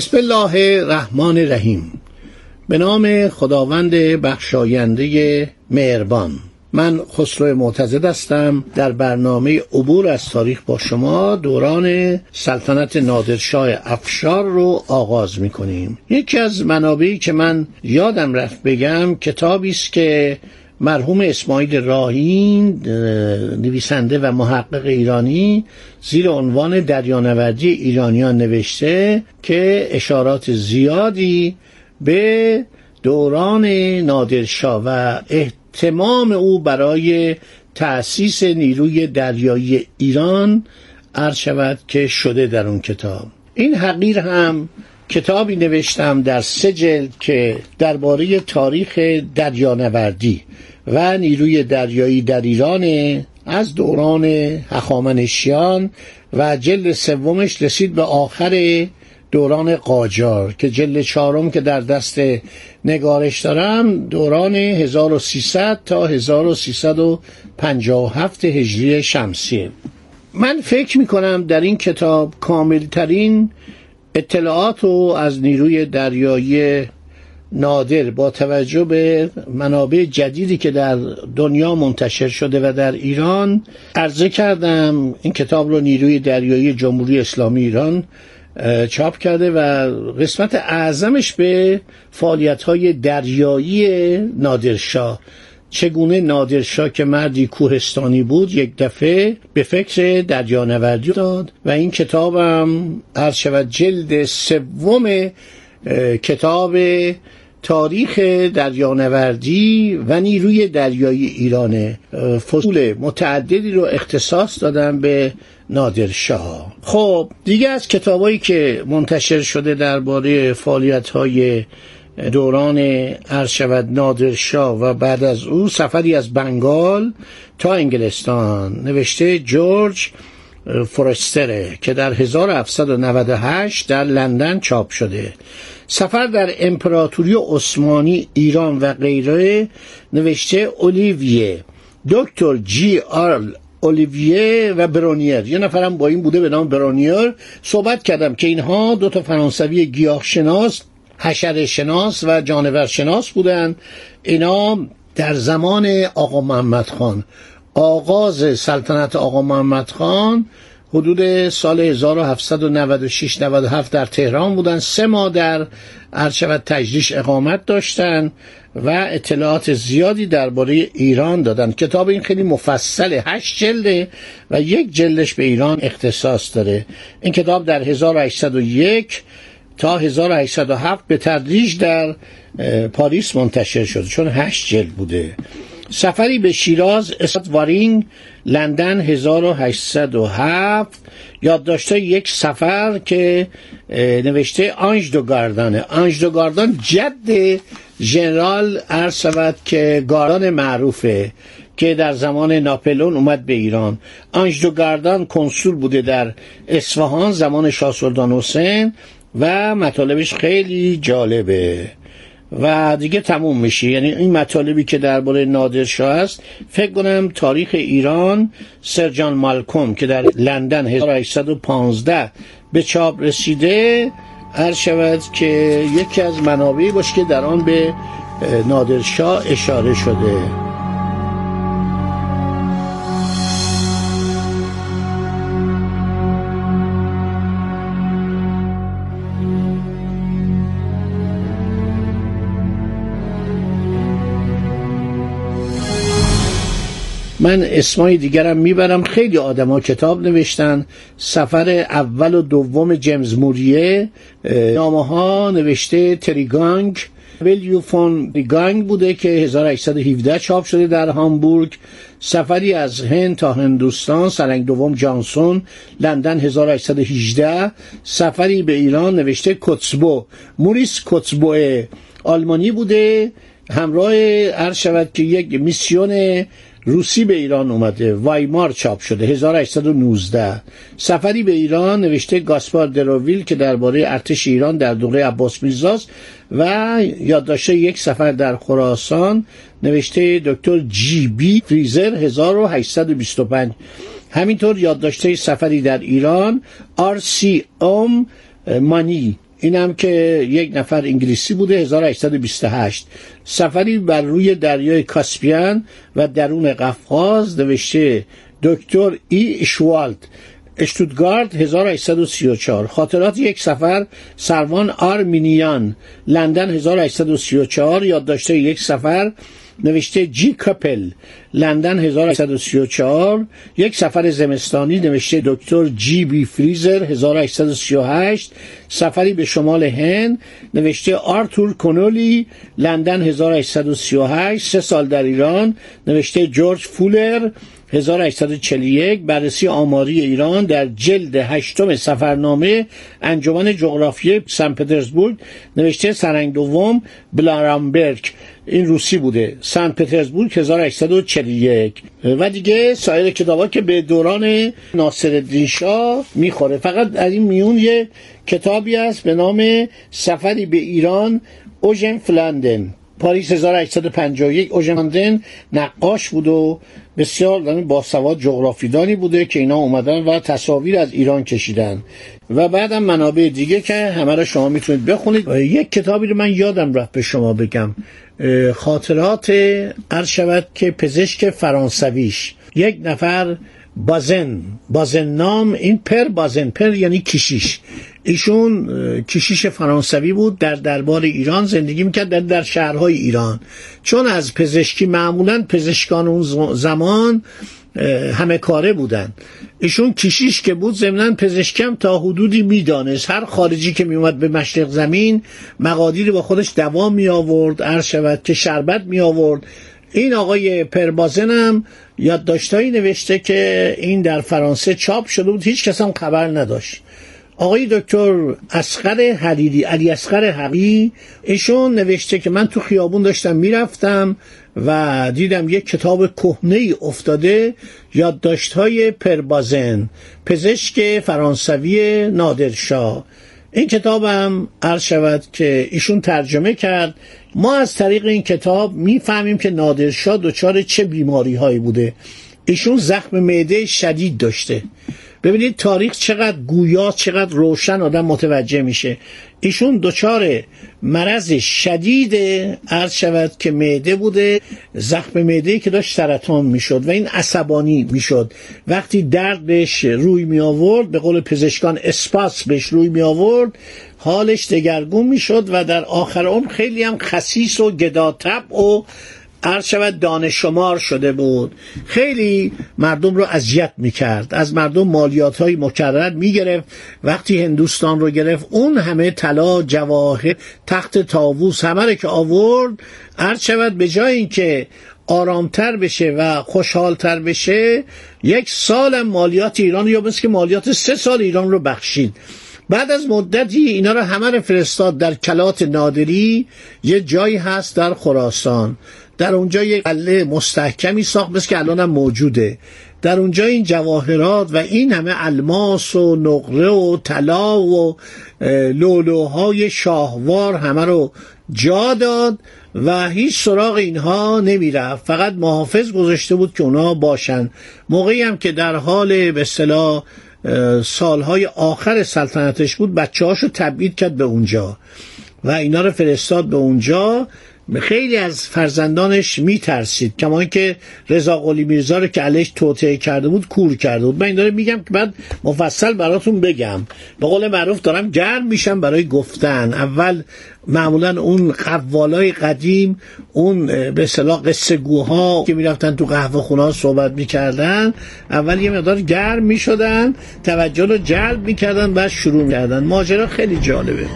بسم الله الرحمن الرحیم. به نام خداوند بخشاینده مهربان. من خسرو معتزد هستم. در برنامه عبور از تاریخ با شما دوران سلطنت نادرشاه افشار رو آغاز می کنیم یکی از منابعی که من یادم رفت بگم کتابی است که مرحوم اسماعیل راهین نویسنده و محقق ایرانی زیر عنوان دریانوردی ایرانیان نوشته که اشارات زیادی به دوران نادرشاه و احتمام او برای تأسیس نیروی دریایی ایران عرض شود که شده در اون کتاب. این حقیر هم کتابی نوشتم در سه جلد که درباره تاریخ دریانوردی و نیروی دریایی در ایران از دوران هخامنشیان و جلد سومش رسید به آخر دوران قاجار که جلد چهارم که در دست نگارش دارم دوران 1300 تا 1357 هجری شمسیه. من فکر می کنم در این کتاب کاملترین اطلاعات رو از نیروی دریایی نادر با توجه به منابع جدیدی که در دنیا منتشر شده و در ایران عرضه کردم این کتاب رو نیروی دریایی جمهوری اسلامی ایران چاپ کرده و قسمت اعظمش به فعالیت های دریایی نادرشاه چگونه نادرشاه که مردی کوهستانی بود یک دفعه به فکر دریانوردی داد و این کتابم عرض شود جلد سوم کتاب تاریخ دریانوردی و نیروی دریایی ایرانه فصول متعددی رو اختصاص دادم به نادرشاه خب دیگه از کتابایی که منتشر شده درباره فعالیت های دوران عرض شود نادرشاه و بعد از او سفری از بنگال تا انگلستان. نوشته جورج فورستره که در 1798 در لندن چاپ شده. سفر در امپراتوری عثمانی ایران و غیره نوشته اولیویه. دکتر جی آرل اولیویه و برونیر. یه نفرم با این بوده به نام برونیر. صحبت کردم که اینها دو تا فرانسوی گیاه شناس حشر شناس و جانور شناس بودن اینا در زمان آقا محمد خان آغاز سلطنت آقا محمد خان حدود سال 1796 97 در تهران بودن سه ماه در عرشبت تجریش اقامت داشتن و اطلاعات زیادی درباره ایران دادن کتاب این خیلی مفصله. هشت جلده و یک جلدش به ایران اختصاص داره. این کتاب در 1801 تا 1807 به تدریج در پاریس منتشر شده چون هشت جلد بوده. سفری به شیراز اسات وارینگ لندن 1807 یادداشته یک سفر که نوشته آنج دو گاردانه. آنج دو گاردان جد ژنرال ارسوت که گاردان معروفه که در زمان ناپلون اومد به ایران. آنج دو گاردان کنسول بوده در اصفهان زمان شاه سلطان حسین. و مطالبش خیلی جالبه. و دیگه تموم میشه. یعنی این مطالبی که درباره نادرشاه است فکر کنم تاریخ ایران سرجان مالکوم که در لندن 1815 به چاپ رسیده هر شود که یکی از منابعی باشه که در آن به نادرشاه اشاره شده. من اسمای دیگرم می‌برم. خیلی آدما کتاب نوشتن. سفر اول و دوم جیمز موریه نامه ها نوشته تریگانگ ویلیو فون گانگ بوده که 1817 چاپ شده در هامبورگ. سفری از هند تا هندوستان سرنگ دوم جانسون لندن 1818 سفری به ایران نوشته کتسبو موریس کتسبو آلمانی بوده. همراه عرض شود که یک میسیون روسی به ایران اومده. وایمار چاپ شده. 1819. سفری به ایران نوشته گاسپار دروویل که درباره ارتش ایران در دوره عباس میرزاست و یادداشته یک سفر در خراسان نوشته دکتر جی بی فریزر 1825 همینطور یادداشته سفری در ایران آر سی اوم مانی. اینم که یک نفر انگلیسی بوده 1828 سفری بر روی دریای کاسپیان و درون قفقاز نوشته دکتر ای اشوالت اشتوتگارد 1834 خاطرات یک سفر سروان آرمینیان لندن 1834 یادداشته یک سفر نوشته جی کپل لندن 1834 یک سفر زمستانی نوشته دکتر جی بی فریزر 1838 سفری به شمال هند نوشته آرتور کنولی لندن 1838 سه سال در ایران نوشته جورج فولر 1841 بررسی آماری ایران در جلد هشتم سفرنامه انجمن جغرافی سن پترزبورگ. نوشته سرنگ دوم بلارامبرگ. این روسی بوده. سن پترزبورگ 1841 و دیگه سایر کتابا که به دوران ناصرالدین شاه می‌خوره. فقط از این میون یه کتابی است به نام سفری به ایران اوژن فلندن پاریس 1851 اوژن نقاش بود و بسیار با باسواد جغرافیدانی بوده که اینا اومدن و تصاویر از ایران کشیدن. و بعدم منابع دیگه که همه را شما می‌تونید بخونید. یک کتابی رو من یادم رفت به شما بگم. خاطرات شود که پزشک فرانسویش یک نفر بازن بازن نام این پر بازن پر یعنی کشیش. ایشون کشیش فرانسوی بود در دربار ایران زندگی می‌کرد در, شهرهای ایران. چون از پزشکی معمولا پزشکان اون زمان همه کاره بودن. ایشون کشیش که بود ضمنا پزشکم تا حدودی می‌دانست. هر خارجی که میومد به مشرق زمین مقادیری با خودش دوا می آورد عرض شود که شربت می آورد این آقای پربازن هم یادداشتهایی نوشته که این در فرانسه چاپ شده بود هیچ کس هم خبر نداشت. آقای دکتر اسقر حریری علی اسقر حقی ایشون نوشته که من تو خیابون داشتم می‌رفتم و دیدم یک کتاب کهنه ای افتاده یادداشت های پربازن پزشک فرانسوی نادرشاه. این کتابم عرض شود که ایشون ترجمه کرد. ما از طریق این کتاب می‌فهمیم که نادرشاه دچار چه بیماری هایی بوده. ایشون زخم معده شدید داشته. ببینید تاریخ چقدر گویا چقدر روشن آدم متوجه میشه. ایشون دچار مرض شدید عرض شود که معده بوده زخم معده که داشت سرطان می‌شد و این عصبانی می‌شد. وقتی درد بهش روی می آورد به قول پزشکان اسپاس بهش روی می آورد حالش دگرگون می‌شد و در آخر عمر خیلی هم خسیس و گداتب و عرض شود دانشمار شده بود. خیلی مردم رو اذیت می‌کرد. از مردم مالیات های مکرر می‌گرفت. وقتی هندوستان رو گرفت اون همه طلا جواهر تخت تاووس همه که آورد عرض شود به جای اینکه آرامتر بشه و خوشحالتر بشه یک سال مالیات ایران یا مثل که مالیات سه سال ایران رو بخشید. بعد از مدتی اینا رو همه رو فرستاد در کلات نادری. یه جایی هست در خراسان. در اونجا یه قله مستحکمی ساخت مثل که الان هم موجوده. در اونجا این جواهرات و این همه الماس و نقره و طلا و لولوهای شاهوار همه رو جا داد و هیچ سراغ اینها نمی‌رفت فقط محافظ گذاشته بود که اونا باشن. موقعی هم که در حال به اصطلاح سالهای آخر سلطنتش بود بچه هاشو تبعید کرد به اونجا و اینا رو فرستاد به اونجا. خیلی از فرزندانش میترسید. کما اینکه رضا قلی میرزا رو که علیش توطعه کرده بود کور کرده بود. من این داره میگم که بعد مفصل براتون بگم. به قول معروف دارم گرم میشم برای گفتن. اول معمولا اون قوالای قدیم اون به اصطلاح قصه گوها که می‌رفتن تو قهوه خونه صحبت می‌کردن اول یه مقدار گرم می‌شدن توجه رو جلب می‌کردن بعد شروع می‌کردن. ماجرا خیلی جالبه.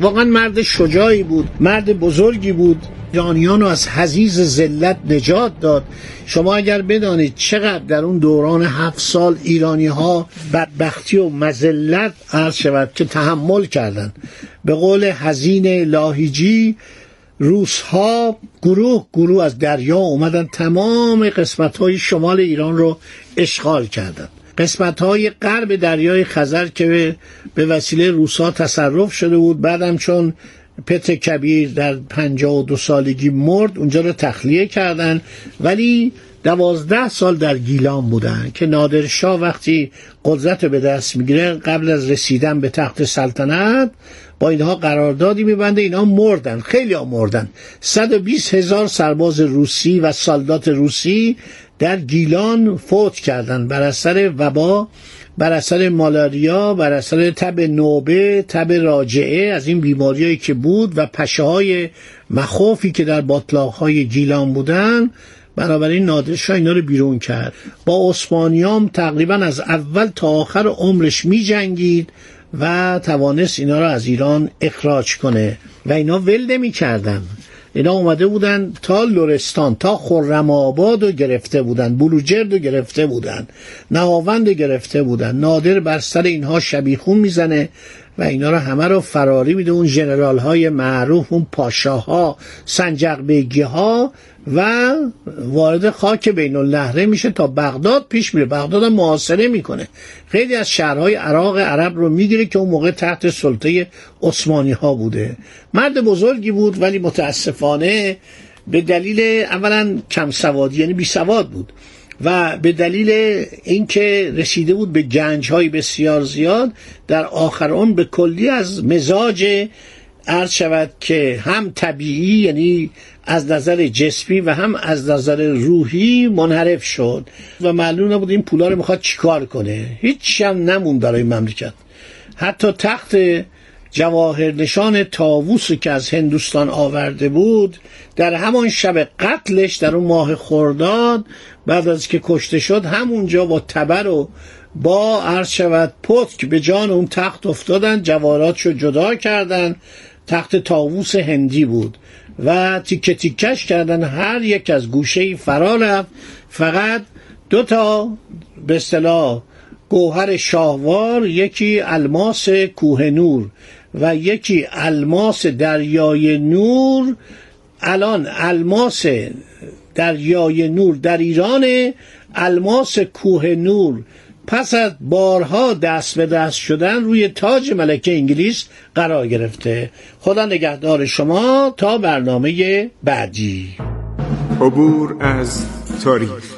واقعا مرد شجاعی بود مرد بزرگی بود. ایرانیان رو از حزیز ذلت نجات داد. شما اگر بدانید چقدر در اون دوران هفت سال ایرانی ها بدبختی و مزلت عرض شود که تحمل کردند. به قول حزین لاهیجی روس ها گروه گروه از دریا اومدن تمام قسمت های شمال ایران رو اشغال کردند. قسمت های غرب دریای خزر که به وسیله روسا تصرف شده بود بعدم چون پتر کبیر در پنجاه و دو سالگی مرد اونجا رو تخلیه کردن. ولی دوازده سال در گیلان بودن که نادرشاه وقتی قدرت به دست می‌گیره قبل از رسیدن به تخت سلطنت با اینها قراردادی میبنده. اینها مردن خیلی ها مردن 120 هزار سرباز روسی و سالدات روسی در گیلان فوت کردند. بر اثر وبا بر اثر مالاریا بر اثر تب نوبه تب راجعه از این بیماریایی که بود و پشه های مخوفی که در باطلاق های گیلان بودن بنابراین نادرشاه اینا رو بیرون کرد. با عثمانیام تقریبا از اول تا آخر عمرش می جنگید و توانست اینا رو از ایران اخراج کنه و اینا ول نمی کردن اینا اومده بودن تا لورستان تا خرم آباد رو گرفته بودن بلوجرد رو گرفته بودن نهاوند رو گرفته بودن. نادر بر سر اینها شبیخون می‌زنه. و اینا رو همه رو فراری میده اون جنرال های معروف اون پاشاها سنجق بیگی ها و وارد خاک بین النهره میشه تا بغداد پیش میره. بغداد هم محاصره می‌کنه. خیلی از شهرهای عراق عرب رو می‌گیره که اون موقع تحت سلطه عثمانی ها بوده. مرد بزرگی بود ولی متاسفانه به دلیل اولا کم سوادی یعنی بی سواد بود. و به دلیل اینکه رسیده بود به گنج های بسیار زیاد در آخر اون به کلی از مزاج عرض شود که هم طبیعی یعنی از نظر جسمی و هم از نظر روحی منحرف شد و معلوم نبود این پولا رو می‌خواد چیکار کنه. هیچ هم نمون برای مملکت. حتی تخت جواهر نشان تاووس که از هندوستان آورده بود در همان شب قتلش در اون ماه خورداد بعد از که کشته شد همونجا با تبر و با عرض شود پتک به جان اون تخت افتادن جواراتشو جدا کردن. تخت تاووس هندی بود و تیکه تیکش کردن هر یک از گوشه فرا رفت. فقط دو تا به اصطلاح گوهر شاهوار یکی الماس کوه نور. و یکی الماس دریای نور الان الماس دریای نور در ایران الماس کوه نور. پس از بارها دست به دست شدن روی تاج ملکه انگلیس قرار گرفته. خدا نگهدار شما تا برنامه بعدی. عبور از تاریخ.